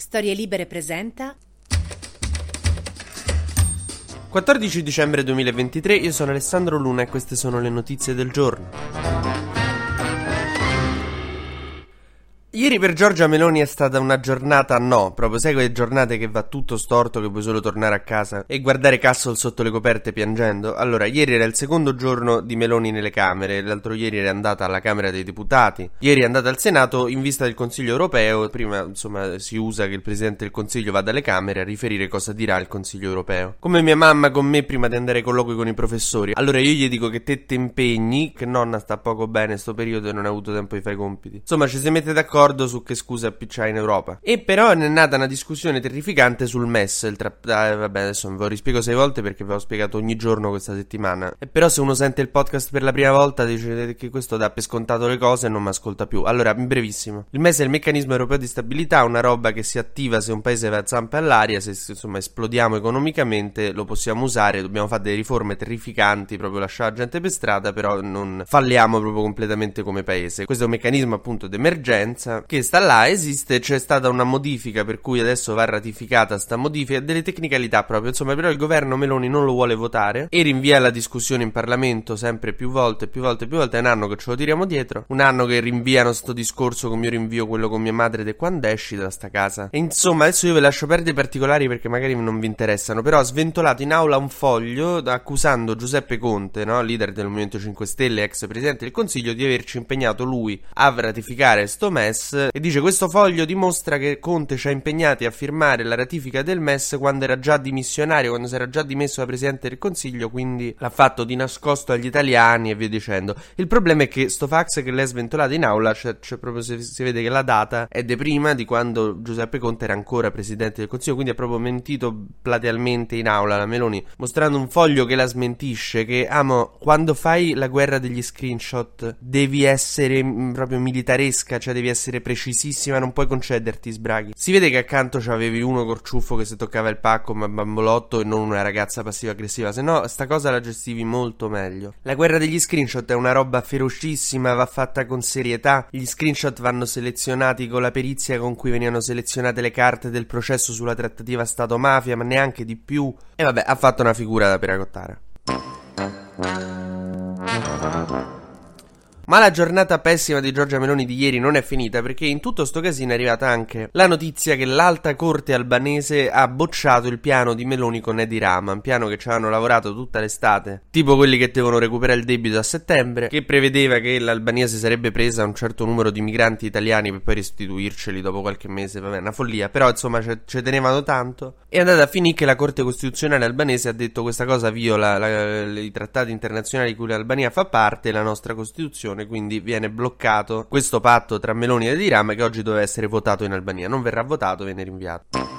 Storie Libere presenta 14 dicembre 2023, io sono Alessandro Luna e queste sono le notizie del giorno. Ieri per Giorgia Meloni è stata una giornata no, proprio sai quelle giornate che va tutto storto, che puoi solo tornare a casa e guardare Castle sotto le coperte piangendo. Allora, ieri era il secondo giorno di Meloni nelle Camere, l'altro ieri era andata alla Camera dei Deputati, ieri è andata al Senato in vista del Consiglio Europeo, prima insomma si usa che il Presidente del Consiglio vada alle Camere a riferire cosa dirà il Consiglio Europeo. Come mia mamma con me prima di andare ai colloqui con i professori. Allora io gli dico che te ti impegni, che nonna sta poco bene sto periodo e non ha avuto tempo di fare i compiti. Insomma ci si mette d'accordo d'accordo su che scuse appicciare in Europa. E però è nata una discussione terrificante sul MES. Il tra... ah, vabbè, adesso ve lo rispiego sei volte perché ve l'ho spiegato ogni giorno questa settimana. E però se uno sente il podcast per la prima volta dice che questo dà per scontato le cose e non mi ascolta più. Allora, brevissimo. Il MES è il meccanismo europeo di stabilità, una roba che si attiva se un paese va a zampe all'aria, se insomma esplodiamo economicamente lo possiamo usare, dobbiamo fare delle riforme terrificanti, proprio lasciare la gente per strada, però non falliamo proprio completamente come paese. Questo è un meccanismo appunto d'emergenza che sta là, esiste, c'è stata una modifica per cui adesso va ratificata sta modifica, delle tecnicalità proprio, insomma, però il governo Meloni non lo vuole votare e rinvia la discussione in Parlamento sempre più volte, più volte, più volte, è un anno che ce lo tiriamo dietro, un anno che rinviano sto discorso come io rinvio quello con mia madre di quando esci da sta casa. E insomma, adesso io ve lascio perdere i particolari perché magari non vi interessano, però ha sventolato in aula un foglio accusando Giuseppe Conte, no? leader del Movimento 5 Stelle, ex presidente del Consiglio, di averci impegnato lui a ratificare sto MES MES e dice questo foglio dimostra che Conte ci ha impegnati a firmare la ratifica del MES quando era già dimissionario, quando si era già dimesso da Presidente del Consiglio, quindi l'ha fatto di nascosto agli italiani e via dicendo. Il problema è che sto fax che lei ha sventolato in aula, c'è, c'è proprio si, si, vede che la data è di prima di quando Giuseppe Conte era ancora Presidente del Consiglio, quindi ha proprio mentito platealmente in aula la Meloni, mostrando un foglio che la smentisce, che amo, quando fai la guerra degli screenshot devi essere mm, proprio militaresca, cioè devi essere essere precisissima, non puoi concederti sbraghi. Si vede che accanto c'avevi uno corciuffo che si toccava il pacco ma bambolotto e non una ragazza passiva-aggressiva, se no sta cosa la gestivi molto meglio. La guerra degli screenshot è una roba ferocissima, va fatta con serietà. Gli screenshot vanno selezionati con la perizia con cui venivano selezionate le carte del processo sulla trattativa Stato-mafia, ma neanche di più. E vabbè, ha fatto una figura da peracottare. Ma la giornata pessima di Giorgia Meloni di ieri non è finita perché in tutto sto casino è arrivata anche la notizia che l'alta corte albanese ha bocciato il piano di Meloni con Edi Rama, un piano che ci hanno lavorato tutta l'estate, tipo quelli che devono recuperare il debito a settembre, che prevedeva che l'Albania si sarebbe presa un certo numero di migranti italiani per poi restituirceli dopo qualche mese, vabbè, una follia, però insomma ci tenevano tanto. È andata a finire che la Corte Costituzionale albanese ha detto questa cosa viola la, la, i trattati internazionali di cui l'Albania fa parte e la nostra Costituzione Nazione, quindi viene bloccato questo patto tra Meloni ed Irama che oggi doveva essere votato in Albania. Non verrà votato, viene rinviato.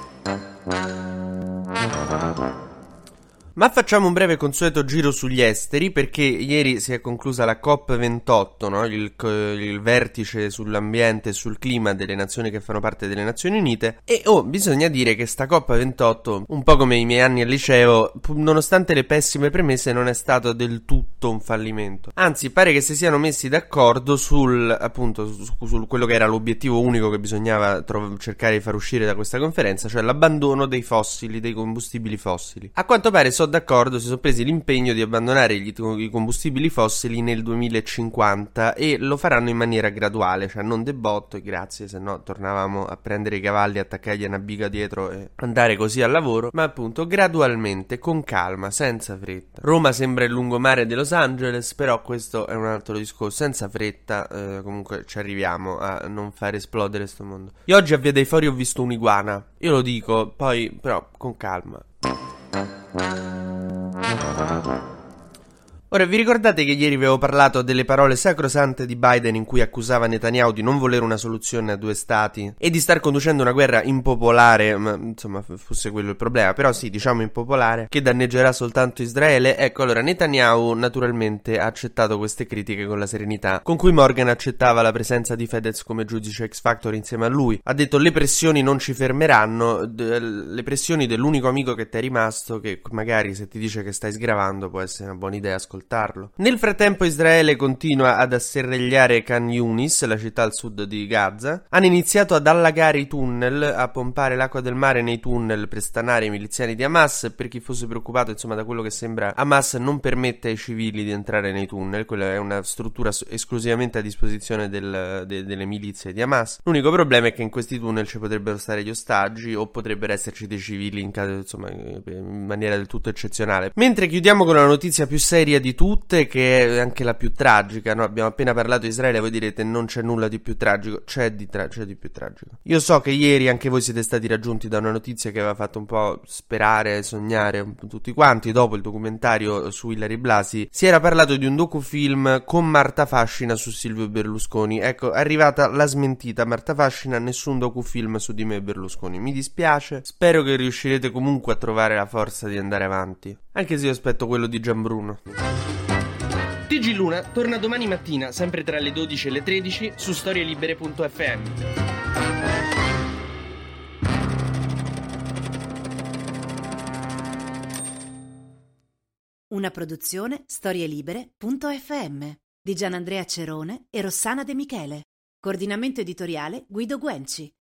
Ma facciamo un breve consueto giro sugli esteri perché ieri si è conclusa la COP28, no? il, il, vertice sull'ambiente e sul clima delle nazioni che fanno parte delle Nazioni Unite e oh, bisogna dire che sta COP28, un po' come i miei anni al liceo, nonostante le pessime premesse non è stato del tutto un fallimento. Anzi, pare che si siano messi d'accordo sul appunto su, su quello che era l'obiettivo unico che bisognava trov- cercare di far uscire da questa conferenza, cioè l'abbandono dei fossili, dei combustibili fossili. A quanto pare sono d'accordo, si sono presi l'impegno di abbandonare gli, i combustibili fossili nel 2050 e lo faranno in maniera graduale, cioè non debotto e grazie, se no tornavamo a prendere i cavalli, attaccargli una biga dietro e andare così al lavoro, ma appunto gradualmente, con calma, senza fretta. Roma sembra il lungomare di Los Angeles, però questo è un altro discorso, senza fretta eh, comunque ci arriviamo a non far esplodere questo mondo. Io oggi a Via dei Fori ho visto un'iguana, io lo dico, poi però con calma. Música Ora, vi ricordate che ieri vi avevo parlato delle parole sacrosante di Biden in cui accusava Netanyahu di non volere una soluzione a due stati e di star conducendo una guerra impopolare, ma insomma fosse quello il problema, però sì, diciamo impopolare, che danneggerà soltanto Israele? Ecco, allora Netanyahu naturalmente ha accettato queste critiche con la serenità con cui Morgan accettava la presenza di Fedez come giudice X Factor insieme a lui. Ha detto le pressioni non ci fermeranno, le pressioni dell'unico amico che ti è rimasto che magari se ti dice che stai sgravando può essere una buona idea ascoltare ascoltarlo. Nel frattempo Israele continua ad asserragliare Khan Yunis, la città al sud di Gaza. Hanno iniziato ad allagare i tunnel, a pompare l'acqua del mare nei tunnel per stanare i miliziani di Hamas. Per chi fosse preoccupato, insomma, da quello che sembra, Hamas non permette ai civili di entrare nei tunnel. Quella è una struttura esclusivamente a disposizione del, de, delle milizie di Hamas. L'unico problema è che in questi tunnel ci potrebbero stare gli ostaggi o potrebbero esserci dei civili in, caso, insomma, in maniera del tutto eccezionale. Mentre chiudiamo con la notizia più seria di tutte, che è anche la più tragica. No? Abbiamo appena parlato di Israele, voi direte non c'è nulla di più tragico. C'è di, tra- c'è di più tragico. Io so che ieri anche voi siete stati raggiunti da una notizia che aveva fatto un po' sperare, sognare tutti quanti. Dopo il documentario su Hilary Blasi, si era parlato di un docufilm con Marta Fascina su Silvio Berlusconi. Ecco, è arrivata la smentita. Marta Fascina, nessun docufilm su di me e Berlusconi. Mi dispiace. Spero che riuscirete comunque a trovare la forza di andare avanti. Anche se io aspetto quello di Gianbruno. TG Luna torna domani mattina, sempre tra le 12 e le 13, su storielibere.fm. Una produzione storielibere.fm di Gianandrea Cerone e Rossana De Michele. Coordinamento editoriale Guido Guenci.